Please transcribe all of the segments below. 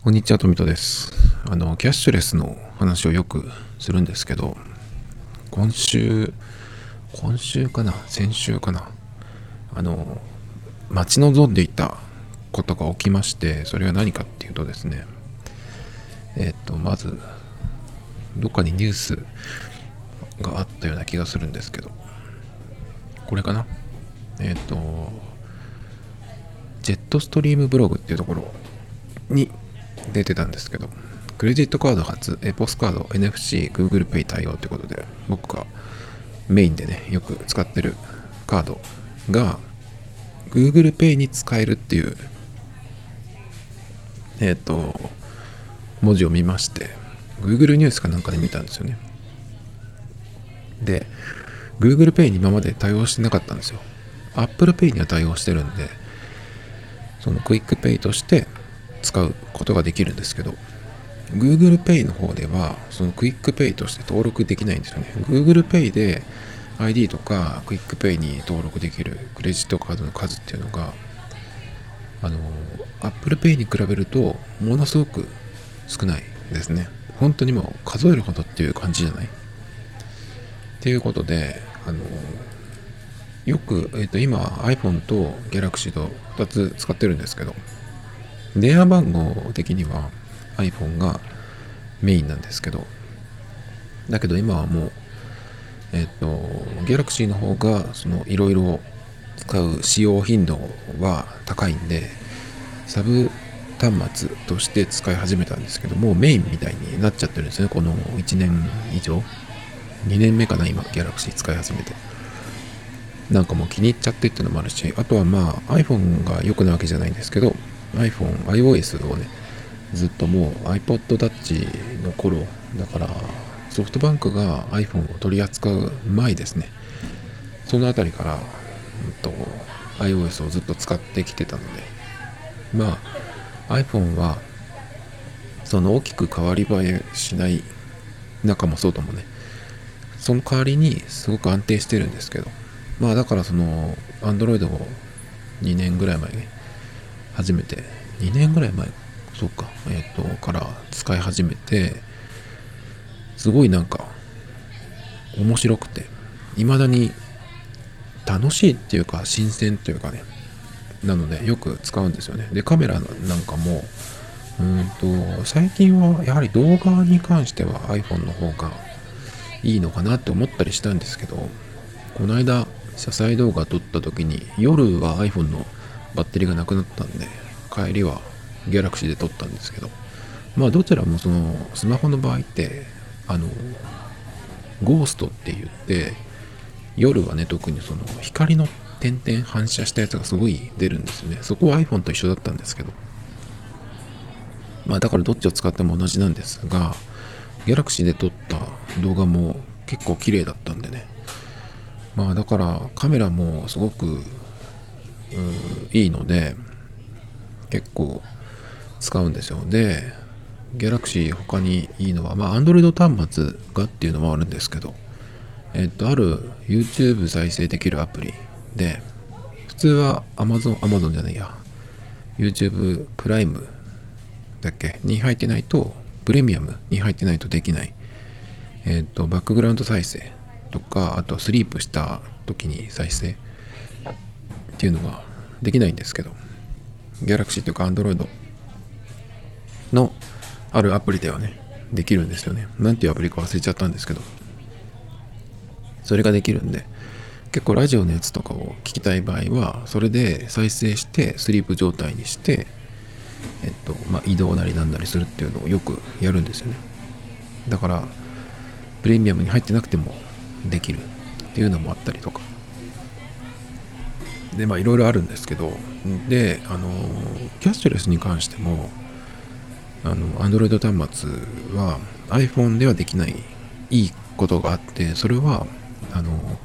こんにちは、トミトです。あの、キャッシュレスの話をよくするんですけど、今週、今週かな？先週かな？あの、待ち望んでいたことが起きまして、それは何かっていうとですね、えっと、まず、どっかにニュースがあったような気がするんですけど、これかな？えっと、ジェットストリームブログっていうところに出てたんですけど、クレジットカード初、エポスカード、NFC、Google Pay 対応ということで、僕がメインでね、よく使ってるカードが Google Pay に使えるっていう、えっ、と、文字を見まして、Google ニュースかなんかで見たんですよね。で、Google Pay に今まで対応してなかったんですよ。Apple Pay には対応してるんで、その QUICPay として使うことができるんですけど、Google Pay の方では、その QUICPay として登録できないんですよね。Google Pay で ID とかクイックペイに登録できるクレジットカードの数っていうのが、あの、Apple Pay に比べると、ものすごく少ないですね。本当にもう数えるほどっていう感じじゃない？っていうことで、あの、よく、えっ、と、今 iPhone と Galaxy と2つ使ってるんですけど、電話番号的には iPhone がメインなんですけど、だけど今はもう、えっ、と、Galaxy の方が、その、いろいろ使う使用頻度は高いんで、サブ端末として使い始めたんですけど、もうメインみたいになっちゃってるんですね、この1年以上。2年目かな、今、Galaxy 使い始めて。なんかもう気に入っちゃってっていうのもあるし、あとはまあ iPhone が良くないわけじゃないんですけど、iPhone、iOS をね、ずっともう iPod Touch の頃、だからソフトバンクが iPhone を取り扱う前ですね。そのあたりから、うんと、iOS をずっと使ってきてたので、まあ iPhone はその大きく変わり映えしない中もそうともね、その代わりにすごく安定してるんですけど、まあだからその、Android を2年ぐらい前ね、初めて、2年ぐらい前、そうか、えっ、と、から使い始めて、すごいなんか、面白くて、未だに楽しいっていうか、新鮮っていうかね、なのでよく使うんですよね。で、カメラなんかも、うんと、最近はやはり動画に関しては iPhone の方がいいのかなって思ったりしたんですけど、この間、車載動画撮った時に、夜は iPhone のバッテリーがなくなったんで、帰りは Galaxy で撮ったんですけど、まあどちらもそのスマホの場合って、あの、ゴーストって言って、夜はね、特にその光の点々反射したやつがすごい出るんですよね。そこは iPhone と一緒だったんですけど。まあだからどっちを使っても同じなんですが、Galaxy で撮った動画も結構綺麗だったんでね。まあだからカメラもすごくういいので結構使うんですよ。で、Galaxy 他にいいのは、まあ Android 端末がっていうのもあるんですけど、えっと、ある YouTube 再生できるアプリで、普通は Amazon、Amazon じゃないや、YouTube プライムだっけ？に入ってないと、プレミアムに入ってないとできない、えっと、バックグラウンド再生とか、あとスリープした時に再生っていうのができないんですけど、Galaxy というか Android のあるアプリではね、できるんですよね。なんていうアプリか忘れちゃったんですけど、それができるんで、結構ラジオのやつとかを聞きたい場合は、それで再生して、スリープ状態にして、えっと、まあ、移動なりなんなりするっていうのをよくやるんですよね。だから、プレミアムに入ってなくてもできるっていうのもあったりとか。で、まあ、いろいろあるんですけど、で、あの、キャッシュレスに関しても、あの、Android 端末は iPhone ではできないいいことがあって、それは、あの、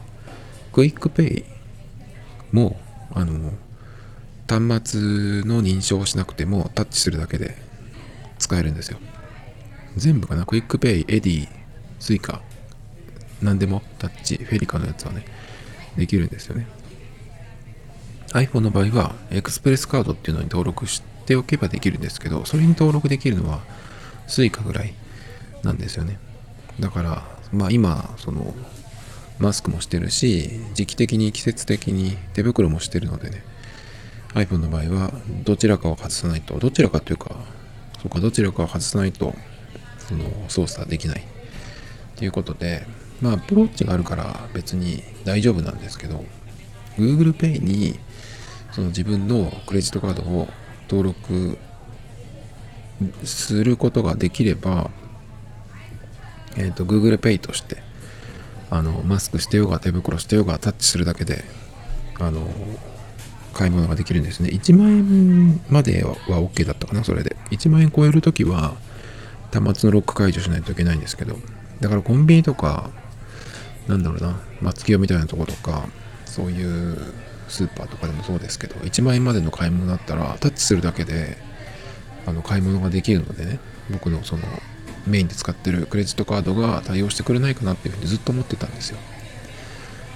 QUICPay も、あの、端末の認証をしなくてもタッチするだけで使えるんですよ。全部かな？ QUICPay、Edy、Suica、何でもタッチ、 FeliCa のやつはね、できるんですよね。iPhone の場合は、エクスプレスカードっていうのに登録しておけばできるんですけどそれに登録できるのは Suica ぐらいなんですよね。だからまあ今そのマスクもしてるし時期的に季節的に手袋もしてるのでね iPhone の場合はどちらかを外さないとどちらかというかそうかどちらかを外さないとその操作できない。ということでまあアプローチがあるから別に大丈夫なんですけど Google Pay にその自分のクレジットカードを登録することができれば、えっ、ー、と Google Pay としてあのマスクしてようが手袋してようがタッチするだけであの買い物ができるんですね。1万円までは OK だったかなそれで。1万円超えるときは端末のロック解除しないといけないんですけどだからコンビニとかなんだろうな松清みたいなとことかそういうスーパーとかでもそうですけど1万円までの買い物だったらタッチするだけであの買い物ができるのでね僕のそのメインで使ってるクレジットカードが対応してくれないかなっていうふうにずっと思ってたんですよ。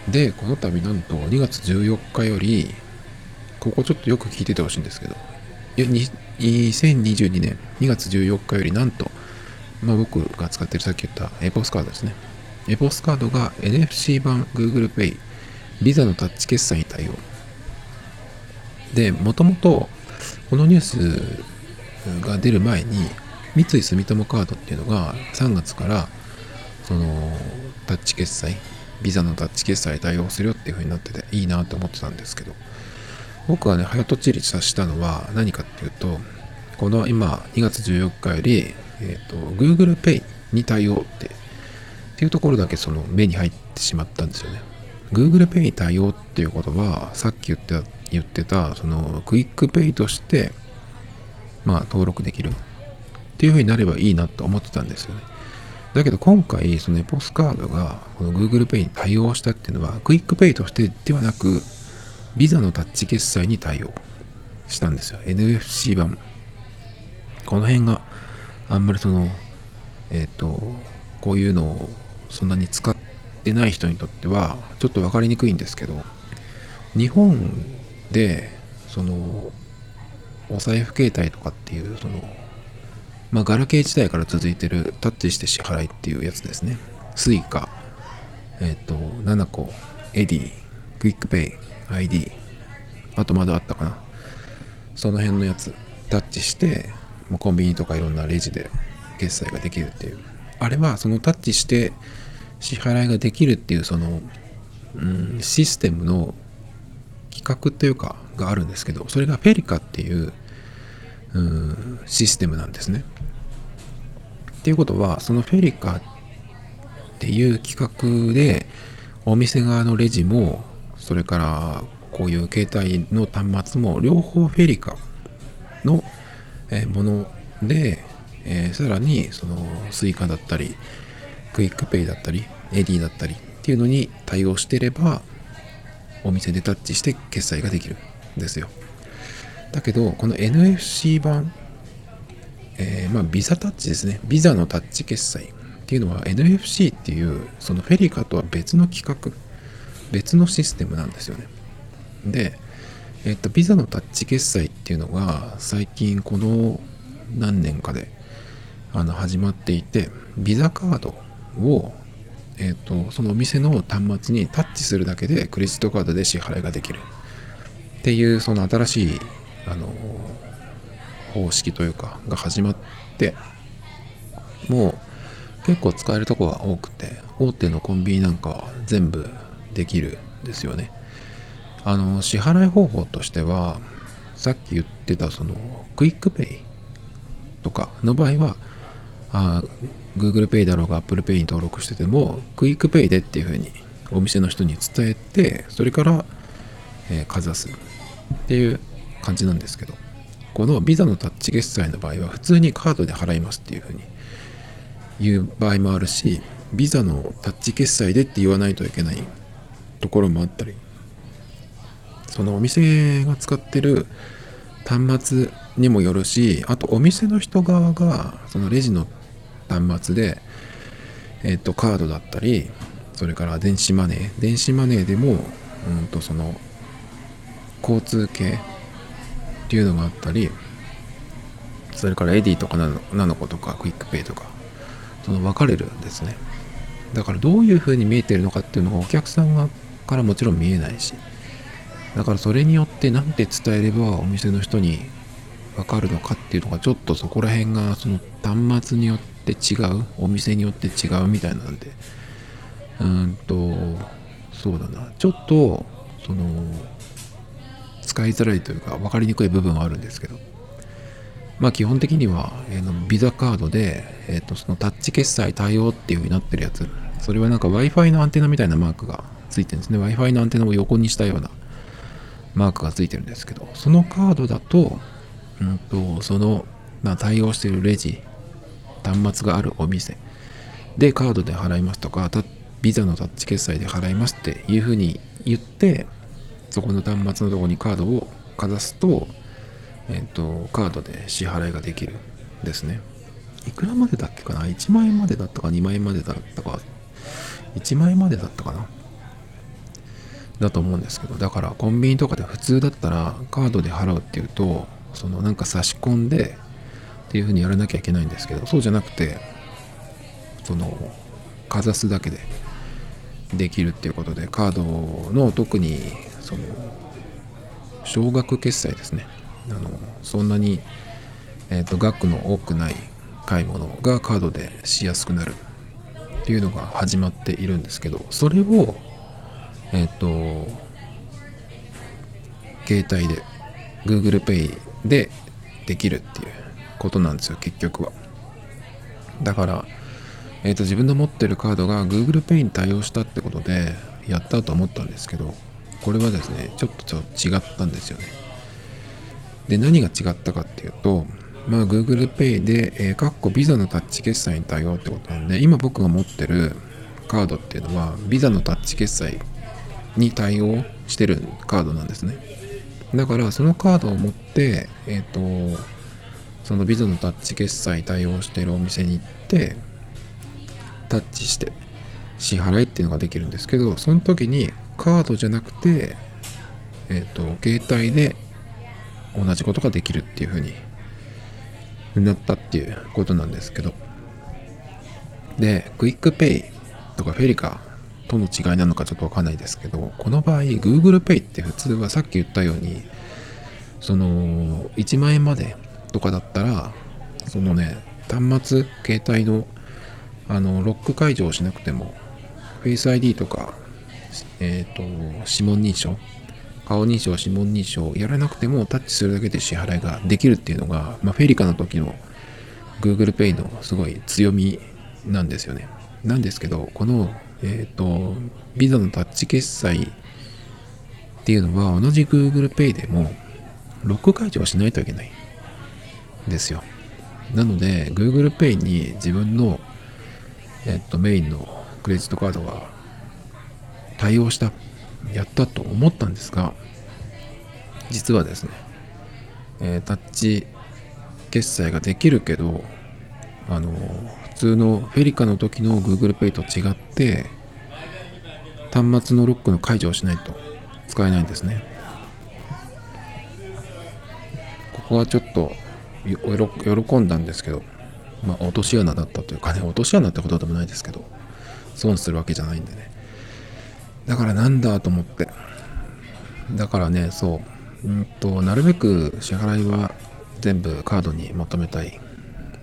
でこの度なんと2月14日よりここちょっとよく聞いててほしいんですけど2022年2月14日よりなんとまあ僕が使ってるさっき言ったエポスカードですね。エポスカードが NFC 版 Google Pay ビザのタッチ決済に対応。でもともとこのニュースが出る前に三井住友カードっていうのが3月からそのタッチ決済ビザのタッチ決済に対応するよっていう風になってていいなと思ってたんですけど。僕がね早とちりさしたのは何かっていうとこの今2月14日より、えーと、Google Pay に対応ってっていうところだけその目に入ってしまったんですよね。Google Pay 対応っていうことはさっき言ってた言ってたその QUICPay としてまあ登録できるっていうふうになればいいなと思ってたんですよね。だけど今回、そのエポスカードがこの Google Pay に対応したっていうのは、 QUICPay としてではなく、ビザのタッチ決済に対応したんですよ。NFC 版。この辺があんまりその、えっ、ー、と、こういうのをそんなに使ってない人にとっては、ちょっと分かりにくいんですけど、日本で、その、お財布携帯とかっていう、その、まあ、ガラケー時代から続いてるタッチして支払いっていうやつですね。 Suica、えっ、ー、と、 nanaco、Edy、QUICPay、iD、あとまだあったかな。その辺のやつ、タッチして、もうコンビニとかいろんなレジで決済ができるっていう。あれはそのタッチして支払いができるっていうその、うん、システムの規格っていうかがあるんですけど、それが FeliCa っていううんシステムなんですね。っていうことはその FeliCa っていう規格でお店側のレジもそれからこういう携帯の端末も両方 FeliCa のもので、え、さらにその Suica だったり QUICPay だったり Edy だったりっていうのに対応してればお店でタッチして決済ができるんですよ。だけど、この NFC 版、えー、まあ、ビザタッチですね。ビザのタッチ決済っていうのは NFC っていう、そのフェリカとは別の企画、別のシステムなんですよね。で、えっと、ビザのタッチ決済っていうのが最近この何年かであの始まっていて、ビザカードを、えっと、そのお店の端末にタッチするだけでクレジットカードで支払いができる。っていうその新しいあの方式というかが始まってもう結構使えるとこが多くて大手のコンビニなんかは全部できるんですよね。あの支払い方法としてはさっき言ってたその QUICPay とかの場合はあ Google Pay だろうが Apple Pay に登録してても QUICPay でっていうふうにお店の人に伝えてそれから、えー、かざすっていう感じなんですけどこのビザのタッチ決済の場合は普通にカードで払いますっていうふうに言う場合もあるしビザのタッチ決済でって言わないといけないところもあったりそのお店が使ってる端末にもよるしあとお店の人側がそのレジの端末でえっとカードだったりそれから電子マネー。電子マネーでもうんとその交通系っていうのがあったりそれから Edy とか nanaco とか QUICPay とかその分かれるんですね。だからどういうふうに見えてるのかっていうのがお客さんがからもちろん見えないし。だからそれによって何て伝えればお店の人に分かるのかっていうのがちょっとそこら辺がその端末によって違う？お店によって違うみたいなんで。うんとそうだな。ちょっとその使いづらいというか分かりにくい部分はあるんですけど。まあ基本的には、えー、ビザカードで、えーと、そのタッチ決済対応っていう風になってるやつ。それはなんか Wi-Fi のアンテナみたいなマークがついてるんですね。Wi-Fi のアンテナを横にしたようなマークがついてるんですけど。そのカードだと,、うんとその、ま、対応してるレジ端末があるお店でカードで払いますとかビザのタッチ決済で払いますっていう風に言ってそこの端末のとこにカードをかざすとえっ、ー、と、カードで支払いができるですね。いくらまでだっけかな ?1 万円までだったか2万円までだったか、1万円までだったかな？だと思うんですけど、だからコンビニとかで普通だったらカードで払うっていうと、そのなんか差し込んでっていう風にやらなきゃいけないんですけど、そうじゃなくて、その、かざすだけでできるっていうことで、カードの特にその、少額決済ですね。あのそんなに、えーと、額の多くない買い物がカードでしやすくなるっていうのが始まっているんですけどそれをえっ、ー、と携帯で Google Pay でできるっていうことなんですよ結局はだからえーと、自分の持ってるカードが Google Pay に対応したってことでやったと思ったんですけどこれはですねちょっとちょっと違ったんですよねで、何が違ったかっていうと、まあ、Google Pay で、えー、かっこビザのタッチ決済に対応ってことなんで、今僕が持ってるカードっていうのは、ビザのタッチ決済に対応してるカードなんですね。だから、そのカードを持って、えっ、ー、と、そのビザのタッチ決済対応しているお店に行って、タッチして支払いっていうのができるんですけど、その時にカードじゃなくて、えっ、ー、と、携帯で同じことができるっていう風になったっていうことなんですけど。で QUICPay とか FeliCa との違いなのかちょっとわかんないですけどこの場合 Google Pay って普通はさっき言ったようにその1万円までとかだったらそのね端末携帯のあのロック解除をしなくても Face ID とかえっ、ー、と指紋認証顔認証、指紋認証やらなくてもタッチするだけで支払いができるっていうのが、まあ、フェリカの時の Google Pay のすごい強みなんですよね。なんですけど、この、えっ、ー、と、ビザのタッチ決済っていうのは同じ Google Pay でもロック解除はしないといけないですよ。なので、Google Pay に自分の、えっ、と、メインのクレジットカードが対応したやったと思ったんですが実はですね、えー、タッチ決済ができるけどあの普通のフェリカの時の Google Pay と違って端末のロックの解除をしないと使えないんですねここはちょっと喜んだんですけどまあ落とし穴だったというかね落とし穴ってことでもないですけど損するわけじゃないんでねだからなんだと思って。だからね、そう。うんと、なるべく支払いは全部カードにまとめたい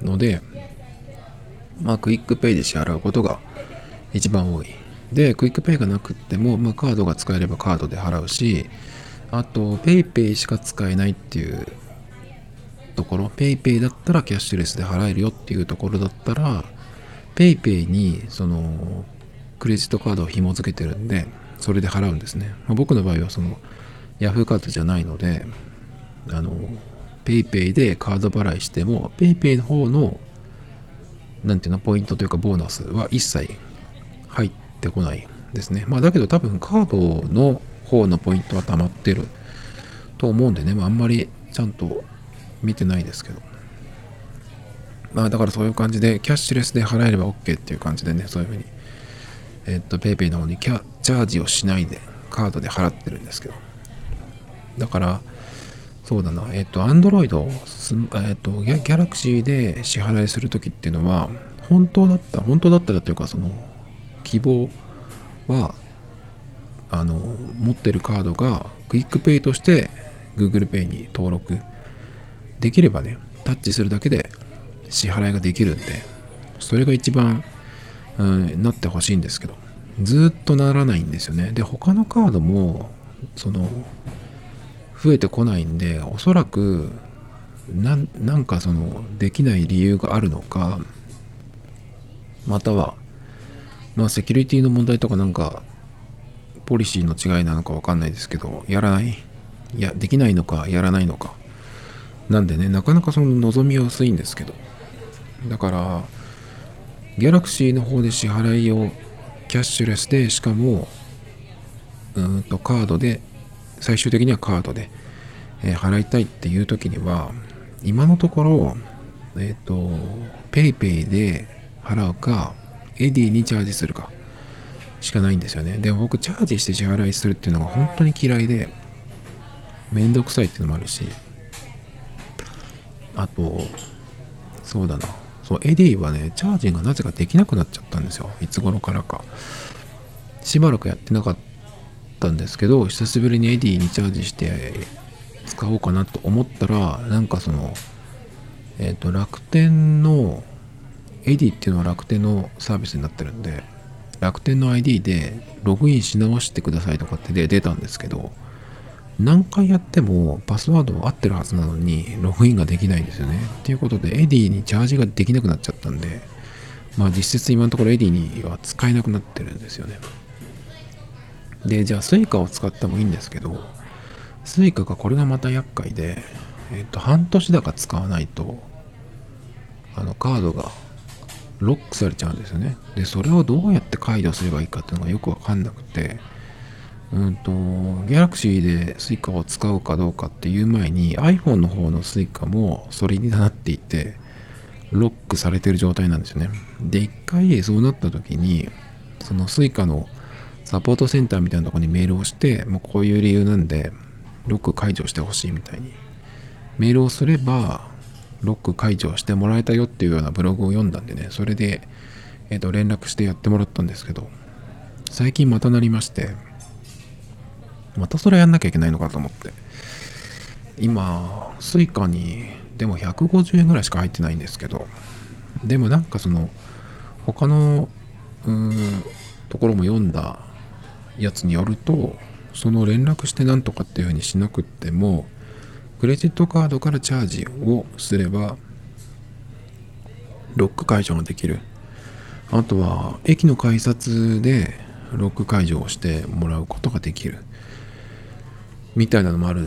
ので、まあ、 QUICPay で支払うことが一番多い。で、 QUICPay がなくっても、まあ、カードが使えればカードで払うし、あと、PayPay しか使えないっていうところ、PayPay だったらキャッシュレスで払えるよっていうところだったら、PayPay にそのクレジットカードを紐付けてるんで、それで払うんですね。まあ、僕の場合はその Yahoo カードじゃないので、あの、PayPay でカード払いしても、PayPay の方の、なんていうの、ポイントというかボーナスは一切入ってこないですね。まあだけど多分カードの方のポイントは溜まってると思うんでね、まああんまりちゃんと見てないですけど。まあだからそういう感じで、キャッシュレスで払えれば OK っていう感じでね、そういうふうにえっと、PayPay の方にキャチャージをしないでカードで払ってるんですけど。だから、そうだな、えっ、と、Android、えっ、と、ギャ Galaxy で支払いするときっていうのは、本当だった、本当だったらというか、その、希望は、あの、持ってるカードが、 QUICPay として Google Pay に登録できればね、タッチするだけで支払いができるんで、それが一番、うん、なってほしいんですけど、ずっとならないんですよね。で、他のカードも、その、増えてこないんで、おそらく、なんかその、できない理由があるのか、または、まあ、セキュリティの問題とかなんか、ポリシーの違いなのかわかんないですけど、やらない？いや、できないのか、やらないのか。なんでね、なかなかその望みは薄いんですけど。だから、ギャラクシーの方で支払いをキャッシュレスで、しかも、うんとカードで、最終的にはカードで、えー、払いたいっていう時には、今のところ、えっ、ー、と、PayPay で払うか、 Edy にチャージするか、しかないんですよね。で僕、チャージして支払いするっていうのが本当に嫌いで、めんどくさいっていうのもあるし、あと、そうだな。そう、 Edy はね、チャージがなぜかできなくなっちゃったんですよ。いつ頃からか。しばらくやってなかったんですけど、久しぶりに Edy にチャージして使おうかなと思ったら、なんかその、えっ、ー、と、楽天の、 Edy っていうのは楽天のサービスになってるんで、楽天の ID でログインし直してくださいとかって出たんですけど、何回やってもパスワードは合ってるはずなのにログインができないんですよね。っていうことで Edy にチャージができなくなっちゃったんで、まあ実質今のところエディには使えなくなってるんですよね。で、じゃあ Suica を使ってもいいんですけど、Suica がこれがまた厄介で、えっ、と、半年だか使わないと、あのカードがロックされちゃうんですよね。で、それをどうやって解除すればいいかっていうのがよくわかんなくて、うんと、Galaxy で Suica を使うかどうかっていう前に iPhone の方の Suica もそれになっていて、ロックされてる状態なんですよね。で、一回そうなった時に、その Suica のサポートセンターみたいなとこにメールをして、もうこういう理由なんで、ロック解除してほしいみたいに。メールをすれば、ロック解除してもらえたよっていうようなブログを読んだんでね、それで、えっ、ー、と、連絡してやってもらったんですけど、最近またなりまして、またそれやんなきゃいけないのかと思って。今、 Suica に、でも150円ぐらいしか入ってないんですけど、でもなんかその、他の、うん、ところも読んだやつによると、その連絡してなんとかっていうふうにしなくっても、クレジットカードからチャージをすれば、ロック解除ができる。あとは、駅の改札でロック解除をしてもらうことができる。みたいなのもある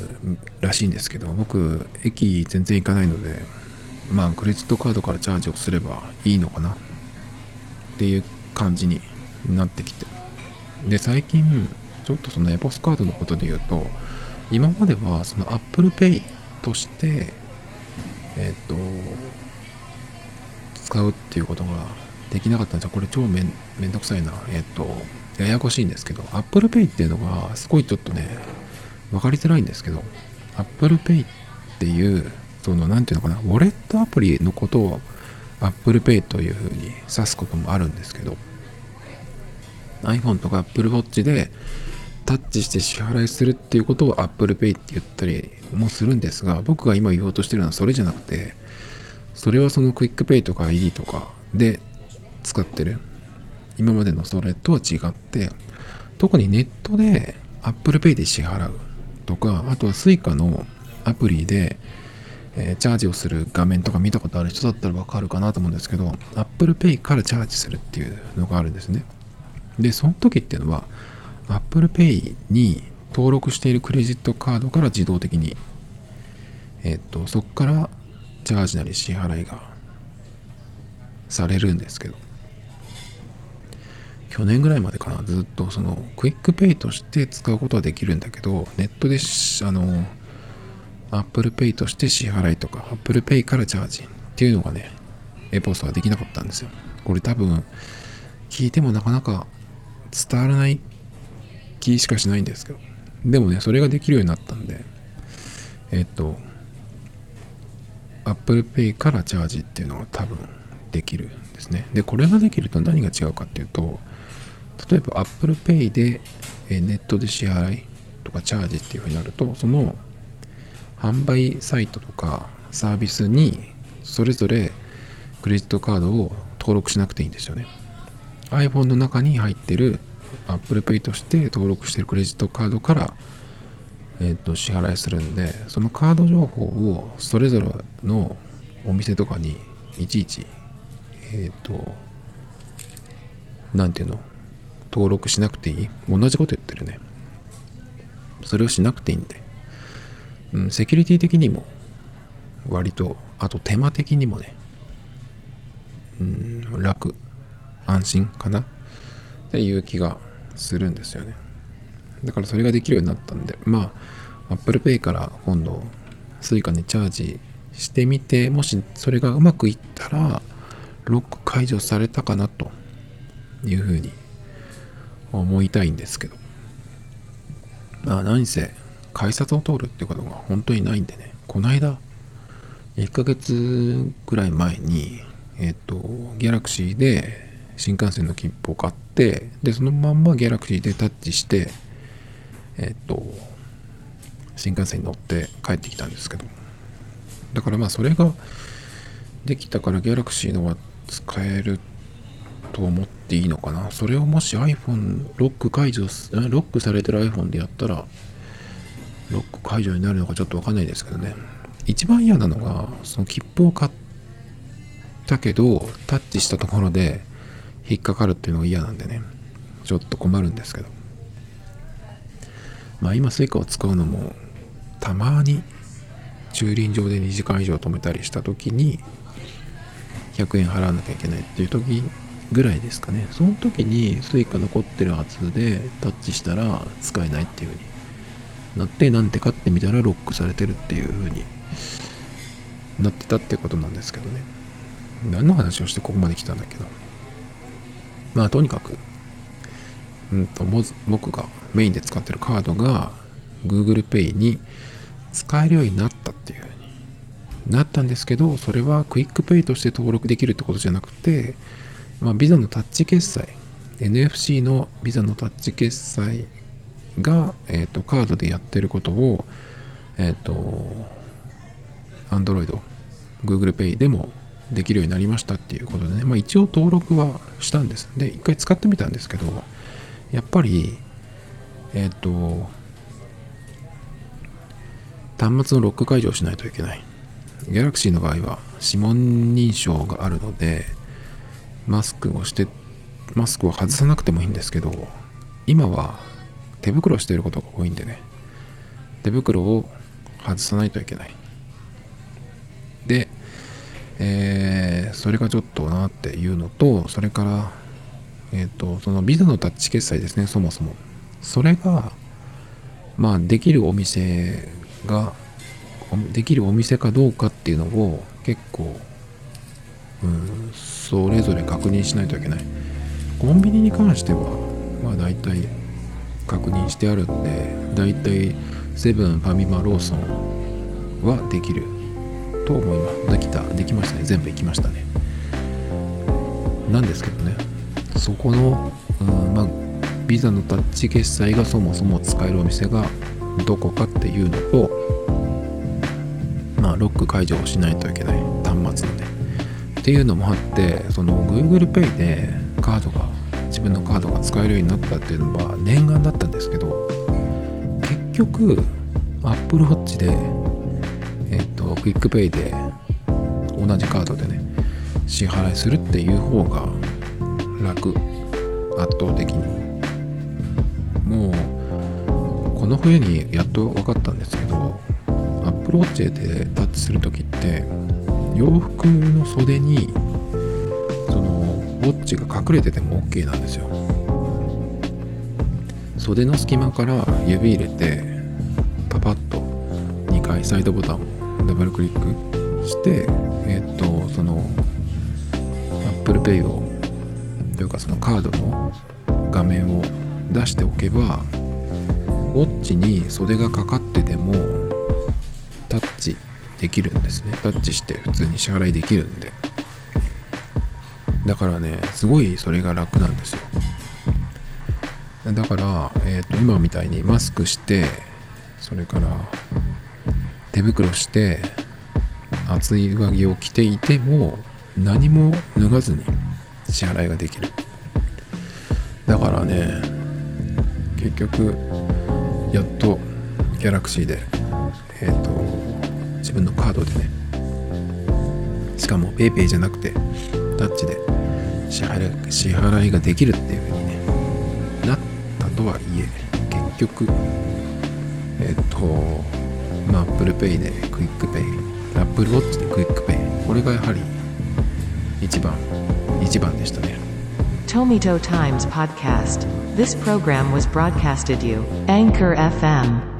らしいんですけど、僕、駅全然行かないので、まあ、クレジットカードからチャージをすればいいのかなっていう感じになってきて。で、最近、ちょっとそのエポスカードのことで言うと、今まではその Apple Pay として、えっ、ー、と、使うっていうことができなかったんですよ。これ超めんめんどくさいな。えっ、ー、と、ややこしいんですけど、Apple Pay っていうのがすごいちょっとね、分かりづらいんですけど、Apple Pay っていう、その、なんていうのかな、ウォレットアプリのことを Apple Pay というふうに指すこともあるんですけど、iPhone とか Apple Watch でタッチして支払いするっていうことを Apple Pay って言ったりもするんですが、僕が今言おうとしてるのはそれじゃなくて、それはそのクイックペイとか ID とかで使ってる。今までのそれとは違って、特にネットで Apple Pay で支払うとか、あとは Suica のアプリで、えー、チャージをする画面とか見たことある人だったらわかるかなと思うんですけど、Apple Pay からチャージするっていうのがあるんですね。で、その時っていうのは、Apple Pay に登録しているクレジットカードから自動的に、えっ、と、そこからチャージなり支払いがされるんですけど、去年ぐらいまでかな、ずっとその QUICPay として使うことはできるんだけど、ネットであの、Apple Pay として支払いとか、Apple Pay からチャージっていうのがね、エポスはできなかったんですよ。これ多分、聞いてもなかなか伝わらない気しかしないんですけど。でもね、それができるようになったんで、えっ、と Apple Pay からチャージっていうのが多分できるんですねでこれができると何が違うかっていうと例えば Apple Pay でネットで支払いとかチャージっていうふうになるとその販売サイトとかサービスにそれぞれクレジットカードを登録しなくていいんですよね。iPhone の中に入ってる Apple Pay として登録してるクレジットカードから、えー、と支払いするんでそのカード情報をそれぞれのお店とかにいちいちえっ、と何ていうの？登録しなくていい？同じこと言ってるね。それをしなくていいんで、うん、セキュリティ的にも割とあと手間的にもね、うん、楽安心かな。っていう気がするんですよね。だからそれができるようになったんで。まあ Apple Pay から今度 Suica にチャージしてみてもしそれがうまくいったらロック解除されたかなというふうに思いたいんですけど。まあ何せ改札を通るってことが本当にないんでね。この間1ヶ月ぐらい前にえっ、とギャラクシーで新幹線の切符を買ってでそのまんまギャラクシーでタッチしてえっ、と新幹線に乗って帰ってきたんですけど。だからまあそれができたからギャラクシーのは使えると思っていいのかな？それをもし iPhone ロック解除ロックされてる iPhone でやったらロック解除になるのかちょっとわかんないですけどね。一番嫌なのがその切符を買ったけどタッチしたところで引っかかるっていうのが嫌なんでね。ちょっと困るんですけど。まあ今 Suica を使うのもたまに駐輪場で2時間以上止めたりした時に100円払わなきゃいけないっていう時ぐらいですかね。その時に Suica 残ってるはずでタッチしたら使えないっていう風になってなんて買ってみたらロックされてるっていう風になってたってことなんですけどね。何の話をしてここまで来たんだけどまあとにかくうんと僕がメインで使ってるカードが Google Pay に使えるようになったっていう風になったんですけどそれは QUICPay として登録できるってことじゃなくてまあ、ビザのタッチ決済 NFC のビザのタッチ決済が、えーと、カードでやってることを、えっ、ー、と Android、Google Pay でもできるようになりましたっていうことでね、まあ、一応登録はしたんです。で、一回使ってみたんですけど、やっぱり、えっ、ー、と、端末のロック解除をしないといけない。Galaxy の場合は指紋認証があるので、マスクをしてマスクを外さなくてもいいんですけど今は手袋していることが多いんでね。手袋を外さないといけない。で、えー、それがちょっとなっていうのとそれからえっ、ー、とそのビザのタッチ決済ですねそもそも。それがまあできるお店ができるお店かどうかっていうのを結構うんそれぞれ確認しないといけない。コンビニに関してはまあ大体確認してあるんで大体セブンファミマローソンはできると思います。できたできましたね。全部行きましたね。なんですけどね。そこの、うんまあ、ビザのタッチ決済がそもそも使えるお店がどこかっていうのとまあロック解除をしないといけない。っていうのもあってその Google Pay でカードが自分のカードが使えるようになったっていうのは念願だったんですけど結局 Apple Watch でえっと QUICPay で同じカードでね支払いするっていう方が楽圧倒的に。もうこの冬にやっと分かったんですけど Apple Watch でタッチする時って洋服の袖にそのウォッチが隠れてても OK なんですよ。袖の隙間から指入れてパパッと2回サイドボタンをダブルクリックしてえっ、とその Apple Pay をというかそのカードの画面を出しておけばウォッチに袖がかかっててもできるんですね。タッチして普通に支払いできるんで。だからねすごいそれが楽なんですよ。だから、えー、と今みたいにマスクしてそれから手袋して厚い上着を着ていても何も脱がずに支払いができる。だからね結局やっと Galaxy でえっ、と自分のカードでねしかも PayPay じゃなくてタッチで支払い支払いができるっていう風にねなったとはいえ結局えっ、とまあ Apple Pay で QUICPay Apple Watch でクイックペイこれがやはり一番一番でしたね Tomito Times Podcast. This program was broadcasted you, Anchor FM.